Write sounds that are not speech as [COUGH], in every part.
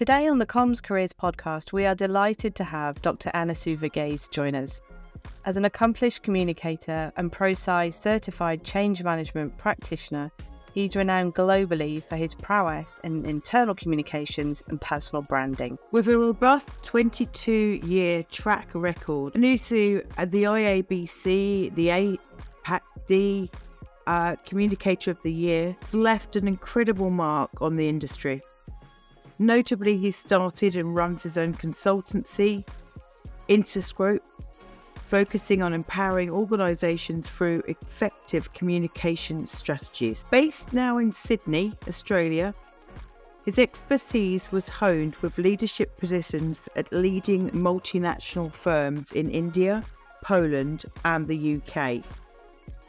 Today on the Comms Careers podcast, we are delighted to have Dr. Aniisu Verghese join us. As an accomplished communicator and ProSci certified change management practitioner, he's renowned globally for his prowess in internal communications and personal branding. With a robust 22 year track record, Aniisu at the IABC, the APAC-D uh, Communicator of the Year, has left an incredible mark on the industry. Notably, he started and runs his own consultancy, Intraskope, focusing on empowering organisations through effective communication strategies. Based now in Sydney, Australia, his expertise was honed with leadership positions at leading multinational firms in India, Poland, and the UK.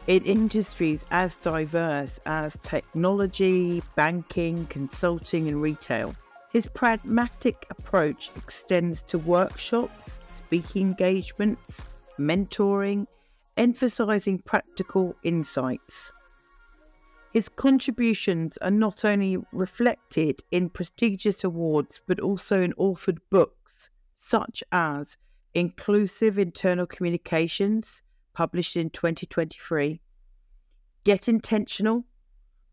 In industries as diverse as technology, banking, consulting, and retail. His pragmatic approach extends to workshops, speaking engagements, mentoring, emphasizing practical insights. His contributions are not only reflected in prestigious awards but also in authored books such as Inclusive Internal Communications, published in 2023, Get Intentional,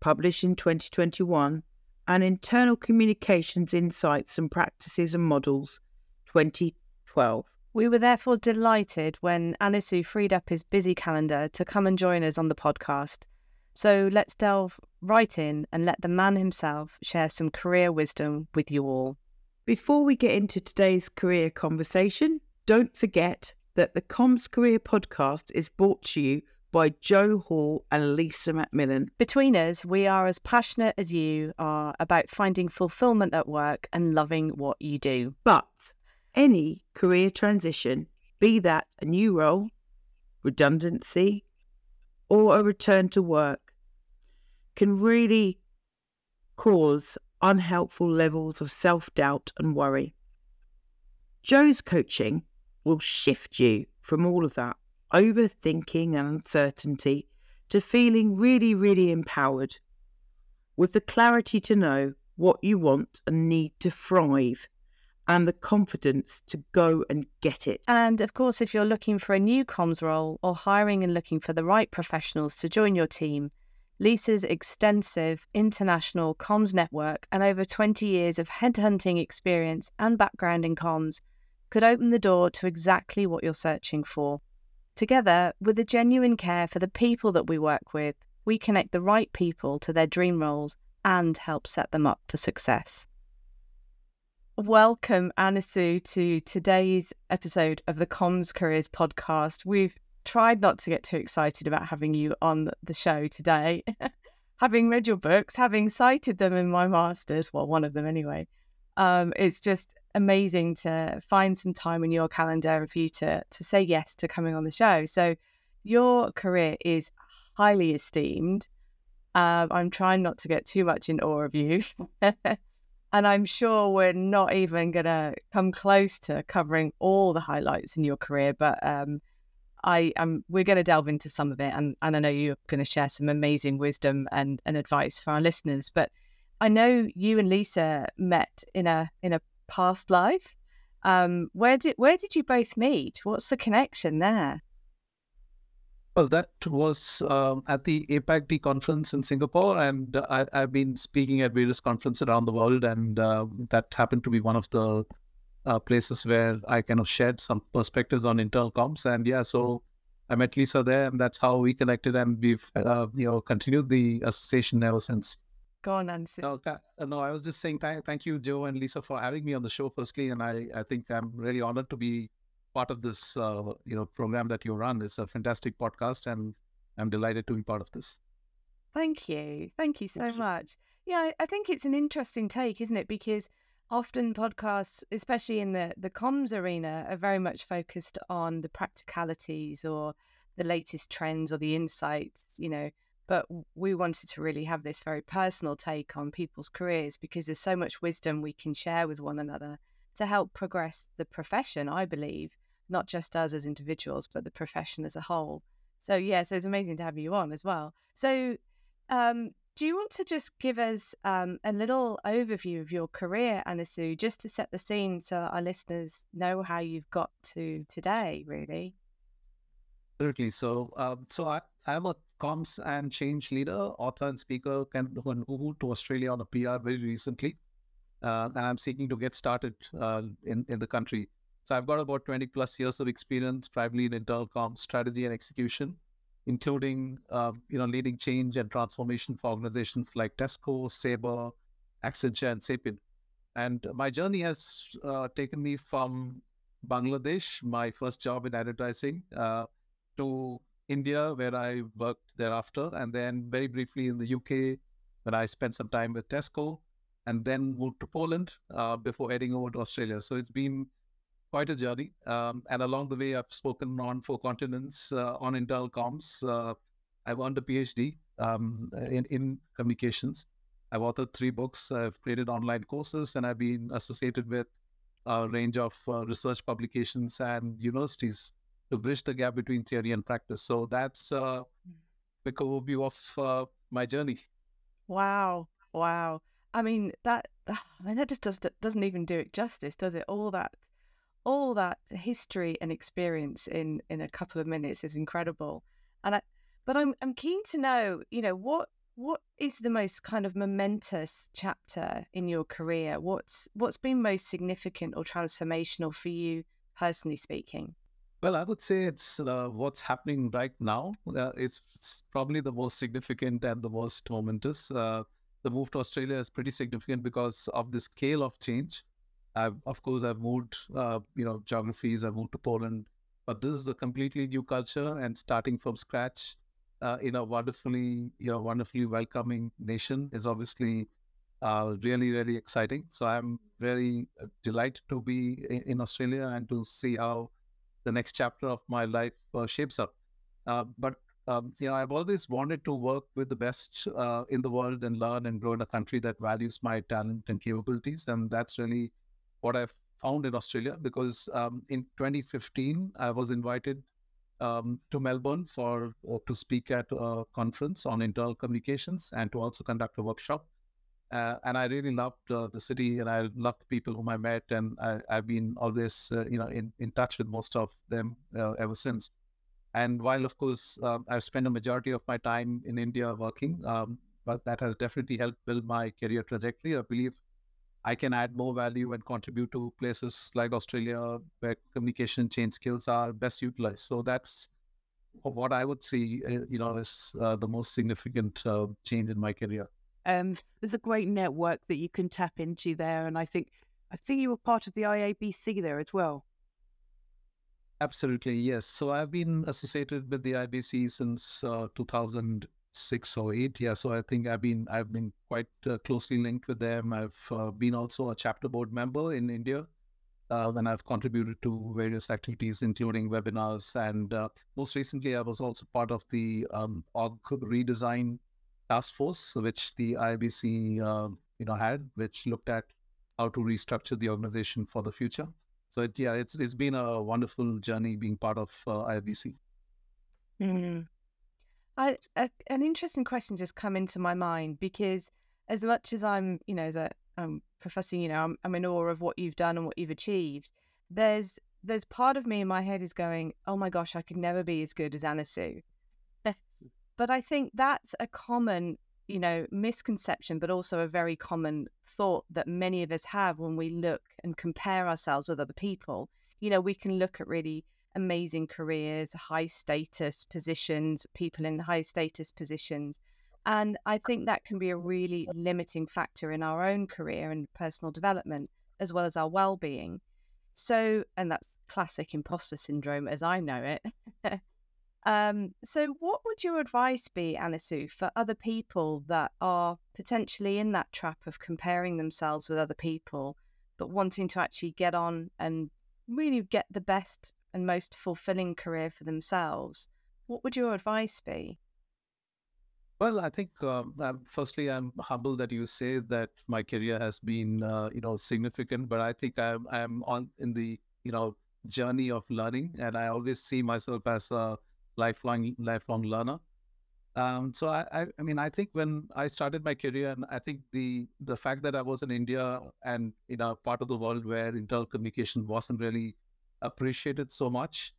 published in 2021, and Internal Communications Insights and Practices and Models 2012. We were therefore delighted when Aniisu freed up his busy calendar to come and join us on the podcast. So let's delve right in and let the man himself share some career wisdom with you all. Before we get into today's career conversation, don't forget that the Comms Career Podcast is brought to you by Jo Hall and Lisa Macmillan. Between us, we are as passionate as you are about finding fulfillment at work and loving what you do. But any career transition, be that a new role, redundancy, or a return to work, can really cause unhelpful levels of self doubt and worry. Jo's coaching will shift you from all of that overthinking and uncertainty to feeling really, really empowered with the clarity to know what you want and need to thrive and the confidence to go and get it. And of course, if you're looking for a new comms role or hiring and looking for the right professionals to join your team, Lisa's extensive international comms network and over 20 years of headhunting experience and background in comms could open the door to exactly what you're searching for. Together, with a genuine care for the people that we work with, we connect the right people to their dream roles and help set them up for success. Welcome, Aniisu, to today's episode of the Comms Careers podcast. We've tried not to get too excited about having you on the show today. [LAUGHS] having read your books, having cited them in my master's, well, one of them anyway, um, it's just amazing to find some time in your calendar and for you to to say yes to coming on the show. So your career is highly esteemed. Um, I'm trying not to get too much in awe of you. [LAUGHS] and I'm sure we're not even going to come close to covering all the highlights in your career, but um, I am. We're going to delve into some of it, and, and I know you're going to share some amazing wisdom and, and advice for our listeners. But I know you and Lisa met in a in a past life. Um, where did where did you both meet? What's the connection there? Well, that was um, at the APAC-D conference in Singapore, and I, have been speaking at various conferences around the world, and uh, that happened to be one of the uh, places where I kind of shared some perspectives on internal comms. And yeah, so I met Lisa there, and that's how we connected, and we've uh, you know continued the association ever since. Go on, Nancy. No, that, uh, no, I was just saying th- thank you, Jo and Lisa, for having me on the show. Firstly, and I, I think I'm really honored to be part of this, uh, you know, program that you run. It's a fantastic podcast, and I'm delighted to be part of this. Thank you, thank you so thank much. Yeah, I think it's an interesting take, isn't it? Because often podcasts, especially in the the comms arena, are very much focused on the practicalities or the latest trends or the insights. You know but we wanted to really have this very personal take on people's careers because there's so much wisdom we can share with one another to help progress the profession, I believe, not just us as individuals, but the profession as a whole. So, yeah, so it's amazing to have you on as well. So, um, do you want to just give us um, a little overview of your career, Aniisu, just to set the scene so that our listeners know how you've got to today, really? Certainly. So, um, so I, I'm a comms and change leader, author and speaker, can who to Australia on a PR very recently, uh, and I'm seeking to get started uh, in in the country. So I've got about 20 plus years of experience, primarily in internal comms strategy and execution including uh, you know leading change and transformation for organizations like Tesco, Sabre, Accenture, and Sapient. And my journey has uh, taken me from Bangladesh, my first job in advertising, uh, to India, where I worked thereafter, and then very briefly in the UK, when I spent some time with Tesco, and then moved to Poland uh, before heading over to Australia. So it's been quite a journey. Um, and along the way, I've spoken on four continents uh, on Intel comms. Uh, I've earned a PhD um, in, in communications. I've authored three books. I've created online courses, and I've been associated with a range of uh, research publications and universities to bridge the gap between theory and practice. So that's a quick overview of uh, my journey. Wow! Wow! I mean that. [SIGHS] I mean that just does, doesn't even do it justice, does it? All that all that history and experience in in a couple of minutes is incredible. And I, but I'm I'm keen to know, you know, what what is the most kind of momentous chapter in your career? What's what's been most significant or transformational for you personally speaking? Well, I would say it's uh, what's happening right now. Uh, it's, probably the most significant and the most momentous. Uh, the move to Australia is pretty significant because of the scale of change. I've, of course, I've moved, uh, you know, geographies. I've moved to Poland, but this is a completely new culture and starting from scratch uh, in a wonderfully, you know, wonderfully welcoming nation is obviously uh, really, really exciting. So I'm very uh, delighted to be in, Australia and to see how the next chapter of my life uh, shapes up. Uh, but um, you know, I've always wanted to work with the best uh, in the world and learn and grow in a country that values my talent and capabilities, and that's really what I've found in Australia because um, in 2015 I was invited um, to Melbourne for uh, to speak at a conference on internal communications and to also conduct a workshop. Uh, and I really loved uh, the city and I loved the people whom I met and I, have been always uh, you know in, in touch with most of them uh, ever since. And while of course um, I've spent a majority of my time in India working, um, but that has definitely helped build my career trajectory. I believe I can add more value and contribute to places like Australia where communication change skills are best utilized. So that's what I would see, uh, you know, is uh, the most significant change in my career. Um, there's a great network that you can tap into there, and I think I think you were part of the IABC there as well. Absolutely, yes. So I've been associated with the IABC since uh, 2000 six or eight. Yeah, so I think I've been I've been quite uh, closely linked with them. I've uh, been also a chapter board member in India, uh, and I've contributed to various activities, including webinars. And uh, most recently, I was also part of the um, org redesign task force, which the IBC uh, you know had, which looked at how to restructure the organization for the future. So it, yeah, it's it's been a wonderful journey being part of uh, IABC. Mm-hmm. I, a, an interesting question just come into my mind because as much as I'm, you know, as a I'm professing, you know, I'm, I'm in awe of what you've done and what you've achieved. There's there's part of me in my head is going, oh my gosh, I could never be as good as Aniisu. But I think that's a common, you know, misconception, but also a very common thought that many of us have when we look and compare ourselves with other people. You know, we can look at really amazing careers, high status positions, people in high status positions. And I think that can be a really limiting factor in our own career and personal development, as well as our well being. So, and that's classic imposter syndrome as I know it. [LAUGHS] um, so, what would your advice be, Aniisu, for other people that are potentially in that trap of comparing themselves with other people, but wanting to actually get on and really get the best and most fulfilling career for themselves, what would your advice be? Well, I think um, firstly, I'm humbled that you say that my career has been, uh, you know, significant. But I think I'm I'm on in the you know journey of learning, and I always see myself as a lifelong lifelong learner. Um, so I, I, I mean, I think when I started my career, and I think the the fact that I was in India and in a part of the world where internal communication wasn't really appreciated so much,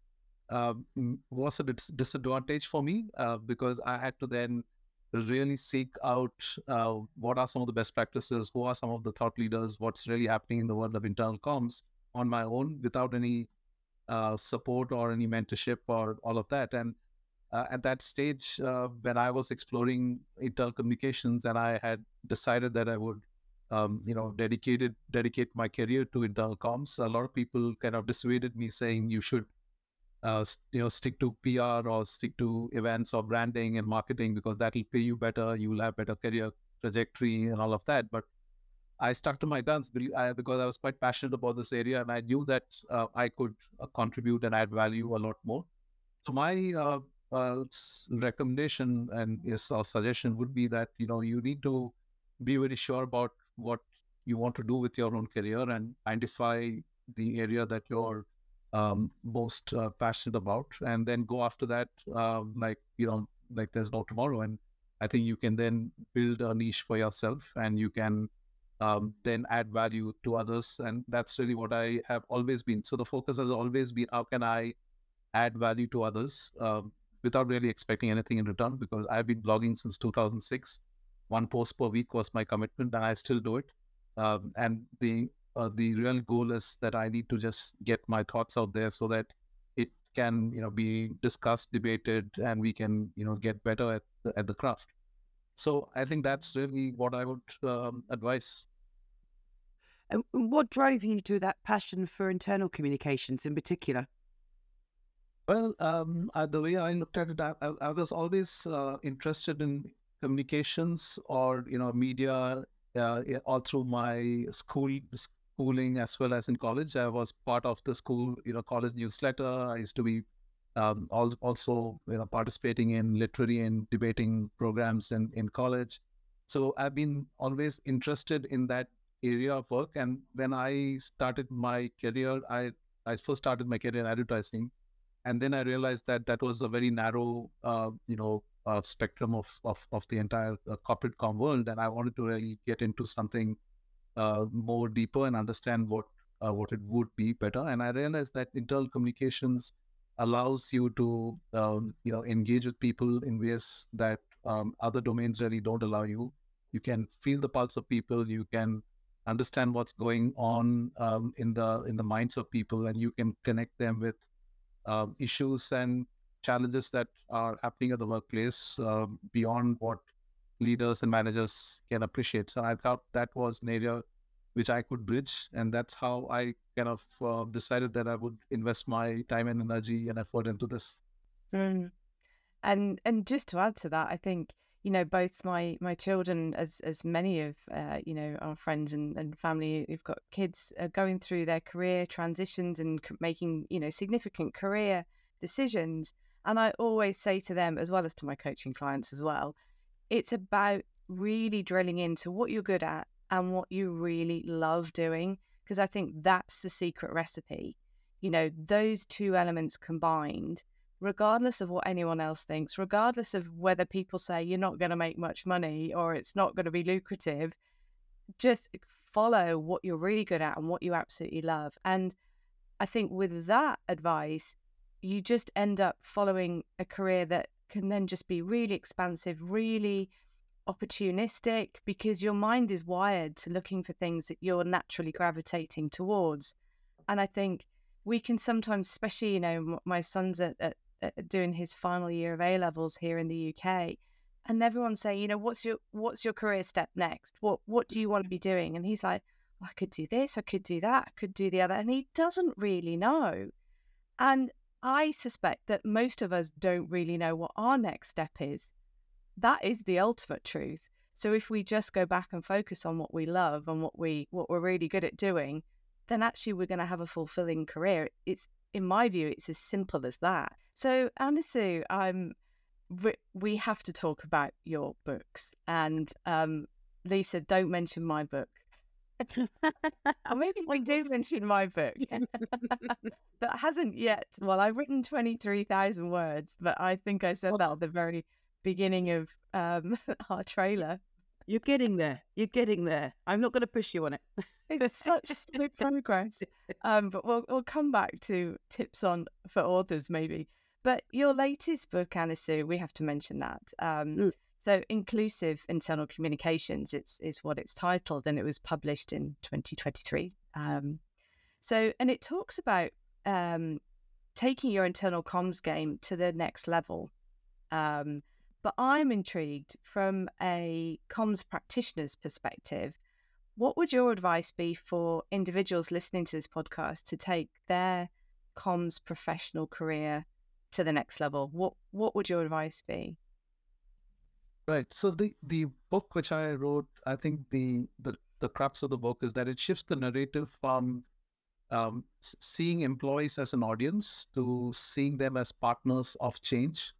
um, was a dis- disadvantage for me uh, because I had to then really seek out uh, what are some of the best practices, who are some of the thought leaders, what's really happening in the world of internal comms on my own without any uh, support or any mentorship or all of that. And uh, at that stage, uh, when I was exploring internal communications and I had decided that I would, um, you know, dedicated dedicate my career to internal comms, a lot of people kind of dissuaded me, saying you should uh, you know stick to PR or stick to events or branding and marketing because that will pay you better. You will have better career trajectory and all of that. But I stuck to my guns because I was quite passionate about this area and I knew that uh, I could uh, contribute and add value a lot more. So my uh, uh, recommendation and yes, our suggestion would be that you know you need to be very sure about what you want to do with your own career and identify the area that you're um, most uh, passionate about, and then go after that. Uh, like you know, like there's no tomorrow, and I think you can then build a niche for yourself, and you can um, then add value to others, and that's really what I have always been. So the focus has always been how can I add value to others um, without really expecting anything in return, because I've been blogging since 2006. One post per week was my commitment, and I still do it. Um, and the uh, the real goal is that I need to just get my thoughts out there so that it can, you know, be discussed, debated, and we can, you know, get better at the, at the craft. So I think that's really what I would um, advise. And what drove you to that passion for internal communications in particular? Well, um, uh, the way I looked at it, I, I was always uh, interested in communications or you know media uh, all through my school schooling as well as in college. I was part of the school, you know, college newsletter. I used to be um, also, you know, participating in literary and debating programs in, in college. So I've been always interested in that area of work. And when I started my career, I, I first started my career in advertising. And then I realized that that was a very narrow, uh, you know, uh, spectrum of, of, of the entire uh, corporate com world. And I wanted to really get into something uh, more deeper and understand what uh, what it would be better. And I realized that internal communications allows you to um, you know engage with people in ways that um, other domains really don't allow you. You can feel the pulse of people. You can understand what's going on um, in the in the minds of people, and you can connect them with um, issues and challenges that are happening at the workplace uh, beyond what leaders and managers can appreciate. So I thought that was an area which I could bridge, and that's how I kind of uh, decided that I would invest my time and energy and effort into this. Mm. And and just to add to that, I think you know both my my children, as as many of uh, you know our friends and, and family who've got kids, are going through their career transitions and making you know significant career decisions. And I always say to them, as well as to my coaching clients as well, it's about really drilling into what you're good at and what you really love doing. Because I think that's the secret recipe. You know, those two elements combined, regardless of what anyone else thinks, regardless of whether people say you're not going to make much money or it's not going to be lucrative, just follow what you're really good at and what you absolutely love. And I think with that advice, you just end up following a career that can then just be really expansive, really opportunistic, because your mind is wired to looking for things that you're naturally gravitating towards. And I think we can sometimes, especially, you know, my son's at, at, Uh, doing his final year of A levels here in the UK, and everyone's saying, you know, what's your what's your career step next? What what do you want to be doing? And he's like, I could do this, I could do that, I could do the other, and he doesn't really know. And I suspect that most of us don't really know what our next step is. That is the ultimate truth. So if we just go back and focus on what we love and what we what we're really good at doing, then actually we're going to have a fulfilling career. It's in my view, it's as simple as that. So Aniisu, I'm we have to talk about your books and um, Lisa, don't mention my book or [LAUGHS] maybe we do mention my book [LAUGHS] that hasn't yet. Well, I've written 23,000 words, but I think I said that at the very beginning of um, [LAUGHS] our trailer. You're getting there. You're getting there. I'm not going to push you on it. it's [LAUGHS] such slow progress. [LAUGHS] Um, but we'll we'll come back to tips on for authors maybe. But your latest book, Aniisu, we have to mention that. Um, mm. So, inclusive internal communications. It's is what it's titled, and it was published in 2023. Um, so, and it talks about um, taking your internal comms game to the next level. Um, but I'm intrigued from a comms practitioner's perspective. What would your advice be for individuals listening to this podcast to take their comms professional career to the next level? What what would your advice be? Right. So the the book which I wrote, I think the the the crux of the book is that it shifts the narrative from um, seeing employees as an audience to seeing them as partners of change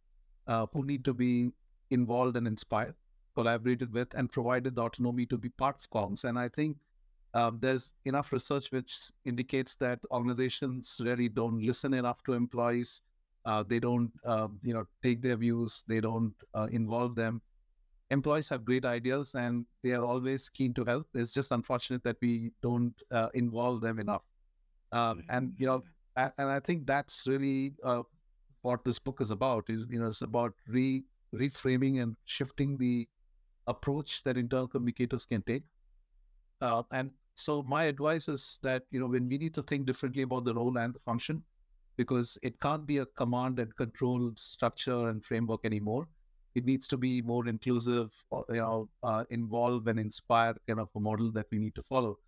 uh, who need to be involved and inspired, collaborated with, and provided the autonomy to be part of comms. And I think um, there's enough research which indicates that organizations really don't listen enough to employees. Uh, they don't, uh, you know, take their views. They don't uh, involve them. Employees have great ideas and they are always keen to help. It's just unfortunate that we don't uh, involve them enough. Um, and you know, and I think that's really uh, what this book is about. Is you know, it's about re reframing and shifting the approach that internal communicators can take. Uh, and so my advice is that you know when we need to think differently about the role and the function, because it can't be a command and control structure and framework anymore. It needs to be more inclusive, you know, uh, involve and inspire kind of a model that we need to follow.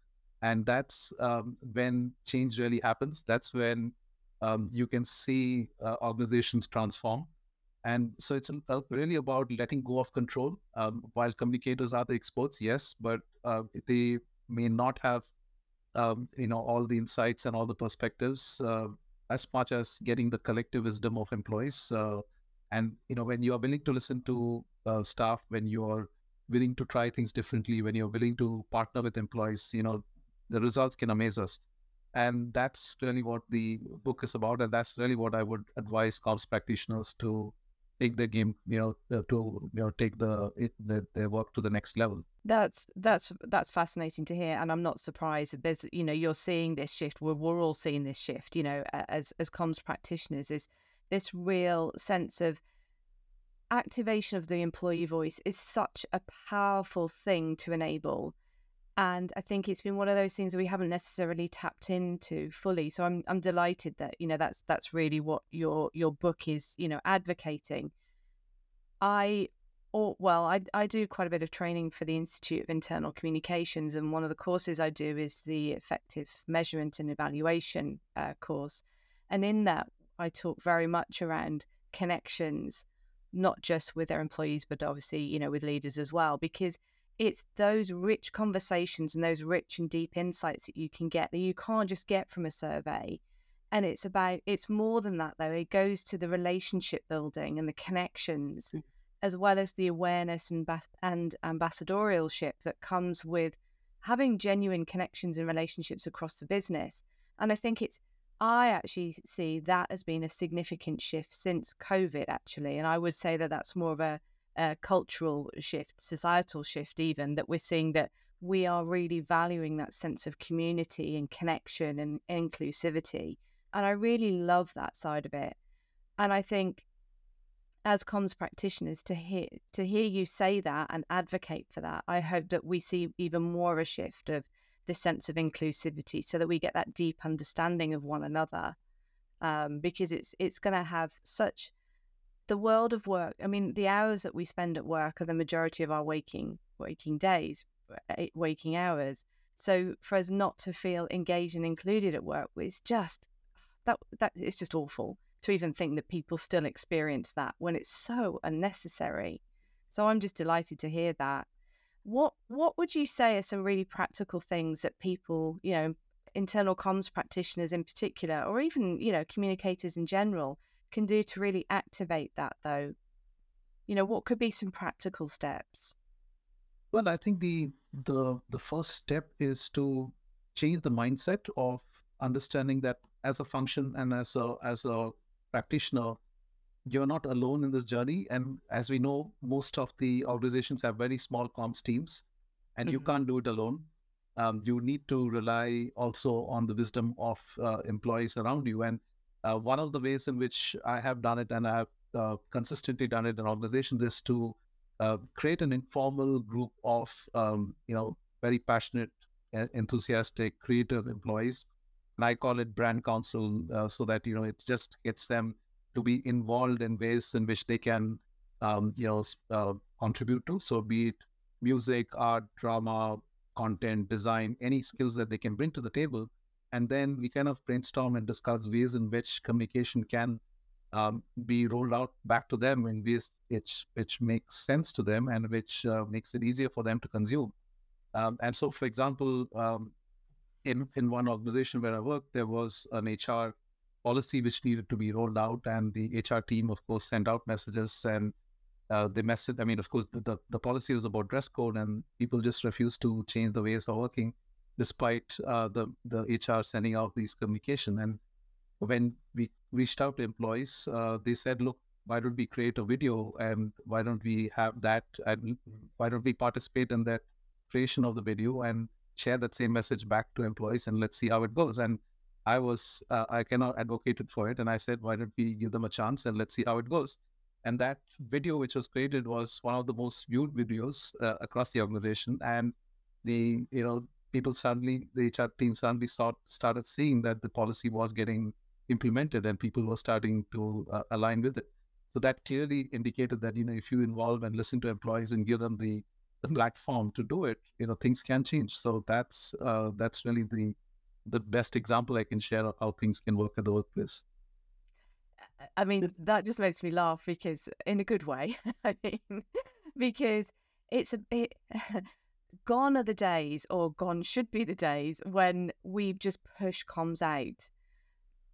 And that's um, when change really happens. That's when um, you can see uh, organizations transform. And so it's uh, really about letting go of control. Um, while communicators are the experts, yes, but uh, they may not have, um, you know, all the insights and all the perspectives uh, as much as getting the collective wisdom of employees. And you know, when you are willing to listen to uh, staff, when you are willing to try things differently, when you're willing to partner with employees, you know, the results can amaze us. And that's really what the book is about, and that's really what I would advise comms practitioners to take the game, you know, uh, to you know take the, the their work to the next level. That's that's that's fascinating to hear, and I'm not surprised that there's you know you're seeing this shift. We're we're all seeing this shift. You know, as as comms practitioners, is this real sense of activation of the employee voice is such a powerful thing to enable and I think it's been one of those things that we haven't necessarily tapped into fully. So I'm I'm delighted that you know that's that's really what your your book is you know advocating. I or well I I do quite a bit of training for the Institute of Internal Communications, and one of the courses I do is the Effective Measurement and Evaluation uh, course, and in that I talk very much around connections, not just with their employees, but obviously you know with leaders as well, because it's those rich conversations and those rich and deep insights that you can get that you can't just get from a survey. And it's about, it's more than that though. It goes to the relationship building and the connections, mm. as well as the awareness and, and ambassadorialship that comes with having genuine connections and relationships across the business. And I think it's, I actually see that as being a significant shift since COVID, actually. And I would say that that's more of a, a cultural shift, societal shift, even that we're seeing that we are really valuing that sense of community and connection and inclusivity. And I really love that side of it. And I think as comms practitioners to hear to hear you say that and advocate for that, I hope that we see even more a shift of the sense of inclusivity so that we get that deep understanding of one another. Um, because it's it's going to have such the world of work, I mean, the hours that we spend at work are the majority of our waking waking days, eh, waking hours. So for us not to feel engaged and included at work is just that that it's just awful to even think that people still experience that when it's so unnecessary. So I'm just delighted to hear that. What what would you say are some really practical things that people, you know, internal comms practitioners in particular, or even, you know, communicators in general, can do to really activate that though? You know, what could be some practical steps? Well, I think the the the first step is to change the mindset of understanding that as a function and as a as a practitioner, you're not alone in this journey. And as we know, most of the organizations have very small comms teams, and mm-hmm. you can't do it alone. Um, you need to rely also on the wisdom of uh, employees around you. And uh, one of the ways in which I have done it, and I have uh, consistently done it in organizations, is to uh, create an informal group of um, you know very passionate, enthusiastic, creative employees. And I call it brand council, uh, so that you know it just gets them to be involved in ways in which they can um, you know uh, contribute to. So be it music, art, drama, content, design, any skills that they can bring to the table. And then we kind of brainstorm and discuss ways in which communication can um, be rolled out back to them in ways which which makes sense to them and which uh, makes it easier for them to consume. Um, and so, for example, um, in in one organization where I worked, there was an HR policy which needed to be rolled out, and the HR team, of course, sent out messages and uh, they message. I mean, of course, the, the, the policy was about dress code, and people just refused to change the ways of working, despite uh, the the HR sending out these communication. And when we reached out to employees, uh, they said, "Look, why don't we create a video, and why don't we have that, and why don't we participate in that creation of the video and share that same message back to employees, and let's see how it goes." And I was uh, I cannot advocated for it, and I said, "Why don't we give them a chance and let's see how it goes." And that video, which was created, was one of the most viewed videos uh, across the organization. And the you know people suddenly the HR team suddenly start, started seeing that the policy was getting implemented and people were starting to uh, align with it. So that clearly indicated that you know if you involve and listen to employees and give them the, the platform to do it, you know things can change. So that's uh, that's really the the best example I can share of how things can work at the workplace. I mean, that just makes me laugh because, in a good way, [LAUGHS] I mean, because it's a it, [LAUGHS] gone are the days, or gone should be the days when we just push comms out.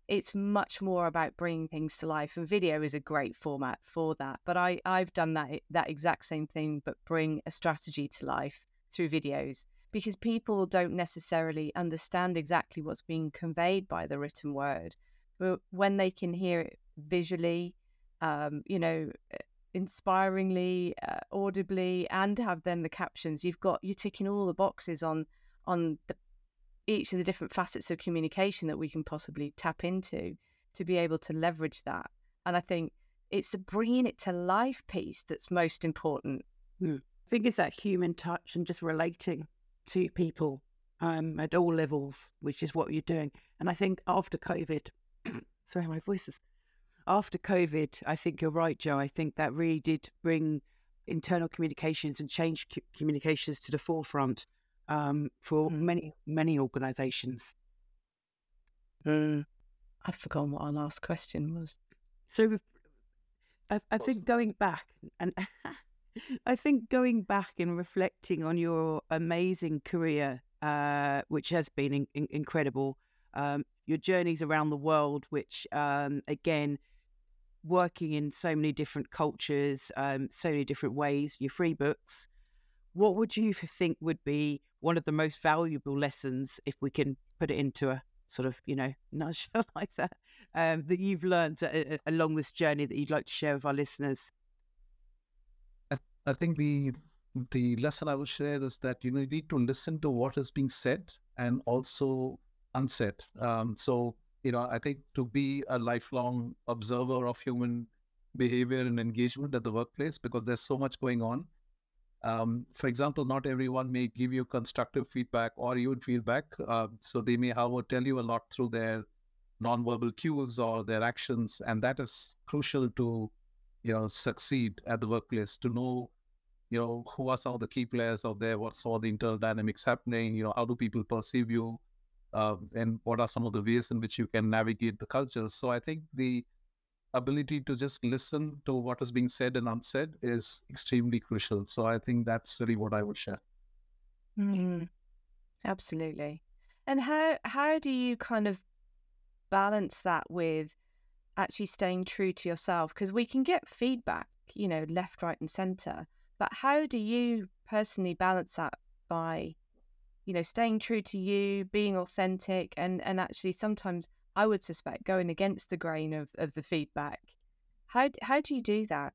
It's much more about bringing things to life, and video is a great format for that. But I I've done that that exact same thing, but bring a strategy to life through videos because people don't necessarily understand exactly what's being conveyed by the written word but when they can hear it visually, um, you know, inspiringly, uh, audibly, and have then the captions, you've got you're ticking all the boxes on on the, each of the different facets of communication that we can possibly tap into to be able to leverage that. And I think it's the bringing it to life piece that's most important. Mm. I think it's that human touch and just relating to people um, at all levels, which is what you're doing. And I think after COVID, [CLEARS THROAT] sorry, my voice is. After COVID, I think you're right, Jo. I think that really did bring internal communications and change communications to the forefront um, for mm. many, many organizations. Mm. I've forgotten what our last question was. So I, I think going back and [LAUGHS] I think going back and reflecting on your amazing career, uh, which has been in, in, incredible, um, your journeys around the world, which um, again, working in so many different cultures, um, so many different ways, your free books. What would you think would be one of the most valuable lessons, if we can put it into a sort of, you know, [LAUGHS] nutshell like that, um, that you've learned uh, along this journey that you'd like to share with our listeners? I think the the lesson I would share is that you, know, you need to listen to what is being said and also unsaid. Um, so, you know, I think to be a lifelong observer of human behavior and engagement at the workplace, because there's so much going on. Um, for example, not everyone may give you constructive feedback or even feedback. Uh, so they may, however, tell you a lot through their nonverbal cues or their actions, and that is crucial to, you know, succeed at the workplace. To know, you know, who are some of the key players out there, what's all the internal dynamics happening, you know, how do people perceive you, uh, and what are some of the ways in which you can navigate the cultures. So I think the ability to just listen to what is being said and unsaid is extremely crucial. So I think that's really what I would share. Mm-hmm. Absolutely. And how how do you kind of balance that with actually staying true to yourself? Because we can get feedback, you know, left, right, and center. But how do you personally balance that by you know, staying true to you, being authentic, and and actually sometimes I would suspect going against the grain of of the feedback. How how do you do that?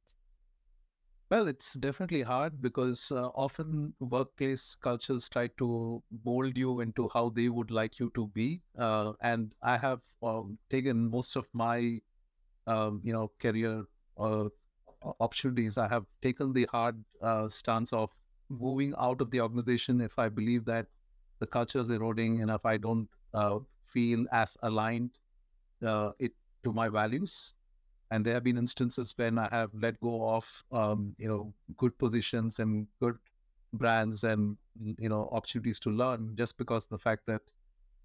Well, it's definitely hard because uh, often workplace cultures try to mold you into how they would like you to be. Uh, and I have um, taken most of my, um, you know, career uh, opportunities. I have taken the hard uh, stance of moving out of the organization if I believe that the culture is eroding and if I don't uh, feel as aligned uh, it to my values. And there have been instances when I have let go of, um, you know, good positions and good brands and you know opportunities to learn just because the fact that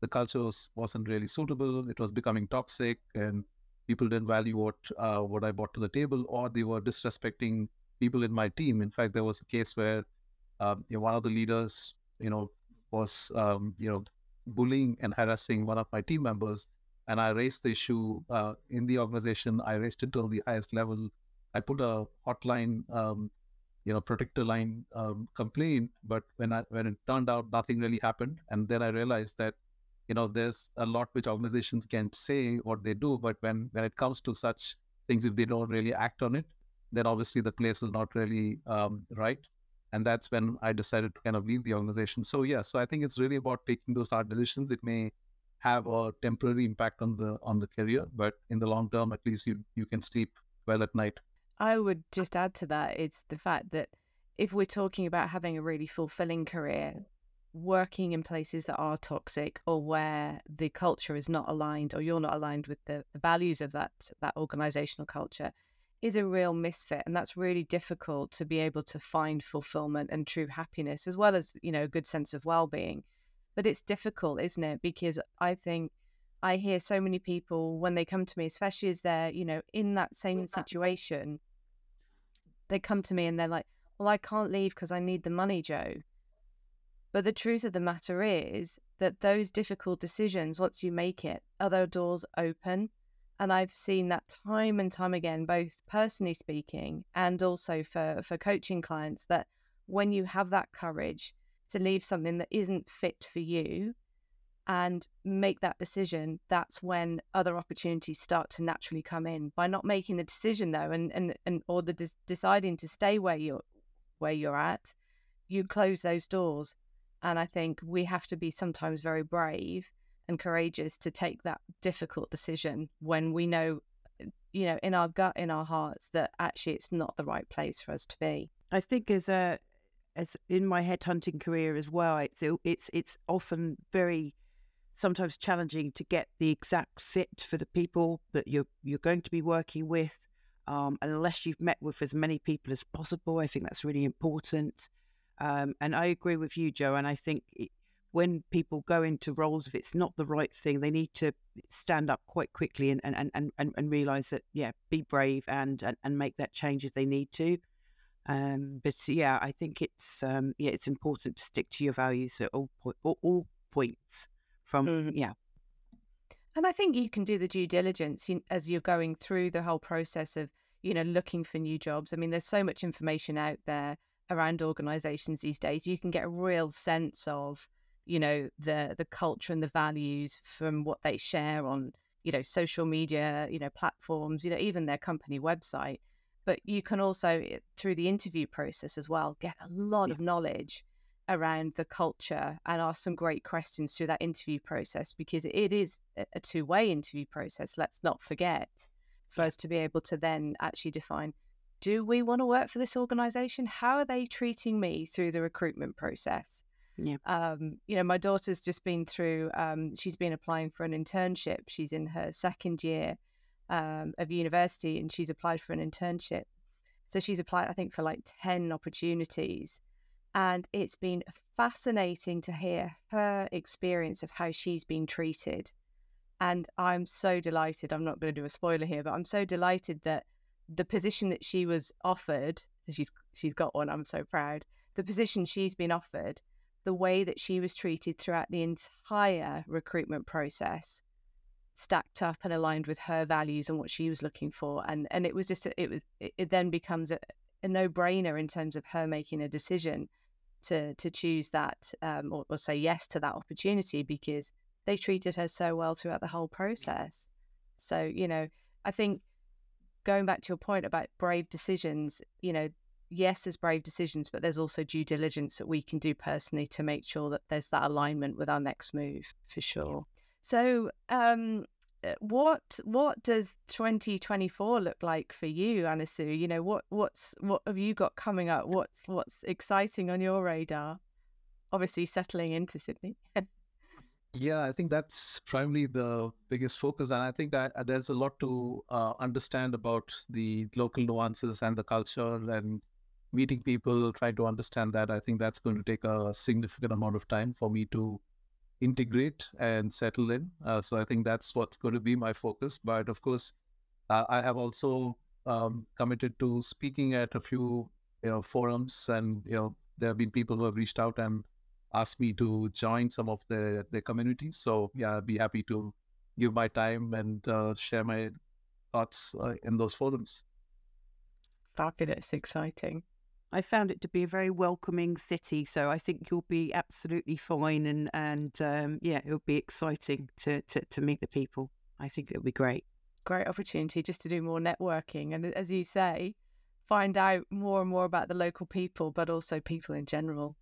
the culture was, wasn't really suitable. It was becoming toxic, and people didn't value what uh, what I brought to the table, or they were disrespecting people in my team. In fact, there was a case where um, you know, one of the leaders, you know, was um, you know bullying and harassing one of my team members, and I raised the issue uh, in the organization. I raised it to the highest level. I put a hotline, um, you know, protector line um, complaint. But when I when it turned out nothing really happened, and then I realized that you know there's a lot which organizations can say what they do, but when when it comes to such things, if they don't really act on it, then obviously the place is not really um, right. And that's when I decided to kind of leave the organization. So yeah, so I think it's really about taking those hard decisions. It may have a temporary impact on the on the career, but in the long term, at least you you can sleep well at night. I would just add to that it's the fact that if we're talking about having a really fulfilling career, working in places that are toxic or where the culture is not aligned or you're not aligned with the, the values of that that organizational culture is a real misfit and that's really difficult to be able to find fulfillment and true happiness as well as you know a good sense of well-being but it's difficult, isn't it? Because I think I hear so many people when they come to me, especially as they're, you know, in that same situation, they come to me and they're like, well, I can't leave because I need the money, Jo. But the truth of the matter is that those difficult decisions, once you make it, other doors open. And I've seen that time and time again, both personally speaking and also for, for coaching clients, that when you have that courage to leave something that isn't fit for you and make that decision, that's when other opportunities start to naturally come in. By not making the decision though, and and, and or the de- deciding to stay where you're where you're at, you close those doors. And I think we have to be sometimes very brave and courageous to take that difficult decision when we know, you know, in our gut, in our hearts, that actually it's not the right place for us to be. I think as a as in my headhunting career as well, it's it's it's often very sometimes challenging to get the exact fit for the people that you're you're going to be working with. Um, unless you've met with as many people as possible, I think that's really important. Um, and I agree with you, Jo. And I think it, when people go into roles, if it's not the right thing, they need to stand up quite quickly and and, and, and, and realize that, yeah, be brave and, and, and make that change if they need to. Um, but yeah, I think it's um, yeah, it's important to stick to your values at all po- all, all points. From mm. yeah, and I think you can do the due diligence as you're going through the whole process of you know looking for new jobs. I mean, there's so much information out there around organisations these days. You can get a real sense of you know the the culture and the values from what they share on you know social media, you know platforms, you know even their company website. But you can also eh, through the interview process as well get a lot yeah. of knowledge around the culture and ask some great questions through that interview process because it is a two-way interview process let's not forget for us to be able to then actually define do we want to work for this organization? How are they treating me through the recruitment process yeah. Um, you know, my daughter's just been through, um, she's been applying for an internship. She's in her second year um, of university and she's applied for an internship. So she's applied, I think, for like 10 opportunities. And it's been fascinating to hear her experience of how she's been treated. And I'm so delighted. I'm not going to do a spoiler here, but I'm so delighted that the position that she was offered, she's she's got one, I'm so proud. The position she's been offered, the way that she was treated throughout the entire recruitment process stacked up and aligned with her values and what she was looking for and and it was just a, it was it then becomes a, a no-brainer in terms of her making a decision to to choose that um, or, or say yes to that opportunity because they treated her so well throughout the whole process. So you know i think going back to your point about brave decisions, you know, yes, there's brave decisions, but there's also due diligence that we can do personally to make sure that there's that alignment with our next move for sure. So, um, uh, what what does 2024 look like for you, Aniisu? You know, what what's what have you got coming up? What's what's exciting on your radar? Obviously, settling into Sydney. [LAUGHS] yeah, I think that's primarily the biggest focus, and I think that there's a lot to uh, understand about the local nuances and the culture and meeting people, trying to understand that. I think that's going to take a significant amount of time for me to integrate and settle in. Uh, so I think that's what's going to be my focus. But of course, uh, I have also um, committed to speaking at a few you know forums, and you know there have been people who have reached out and asked me to join some of the the communities. So yeah, I'd be happy to give my time and uh, share my thoughts uh, in those forums. Fabulous, exciting. I found it to be a very welcoming city, so I think you'll be absolutely fine, and and um, yeah, it'll be exciting to, to to meet the people. I think it'll be great. Great opportunity just to do more networking, and as you say, find out more and more about the local people, but also people in general.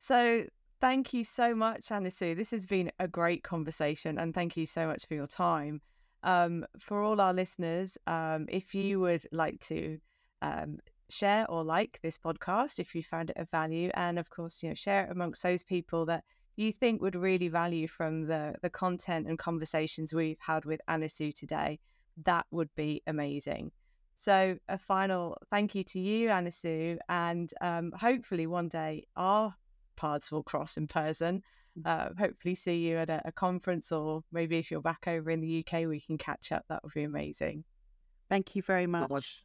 So thank you so much, Aniisu. This has been a great conversation, and thank you so much for your time. Um, for all our listeners, um, if you would like to um, share or like this podcast if you found it of value, and of course, you know, share it amongst those people that you think would really value from the the content and conversations we've had with Aniisu today. That would be amazing. So, a final thank you to you, Aniisu, and um, hopefully one day our paths will cross in person. Mm. Uh, hopefully, see you at a, a, conference, or maybe if you're back over in the UK, we can catch up. That would be amazing. Thank you very much.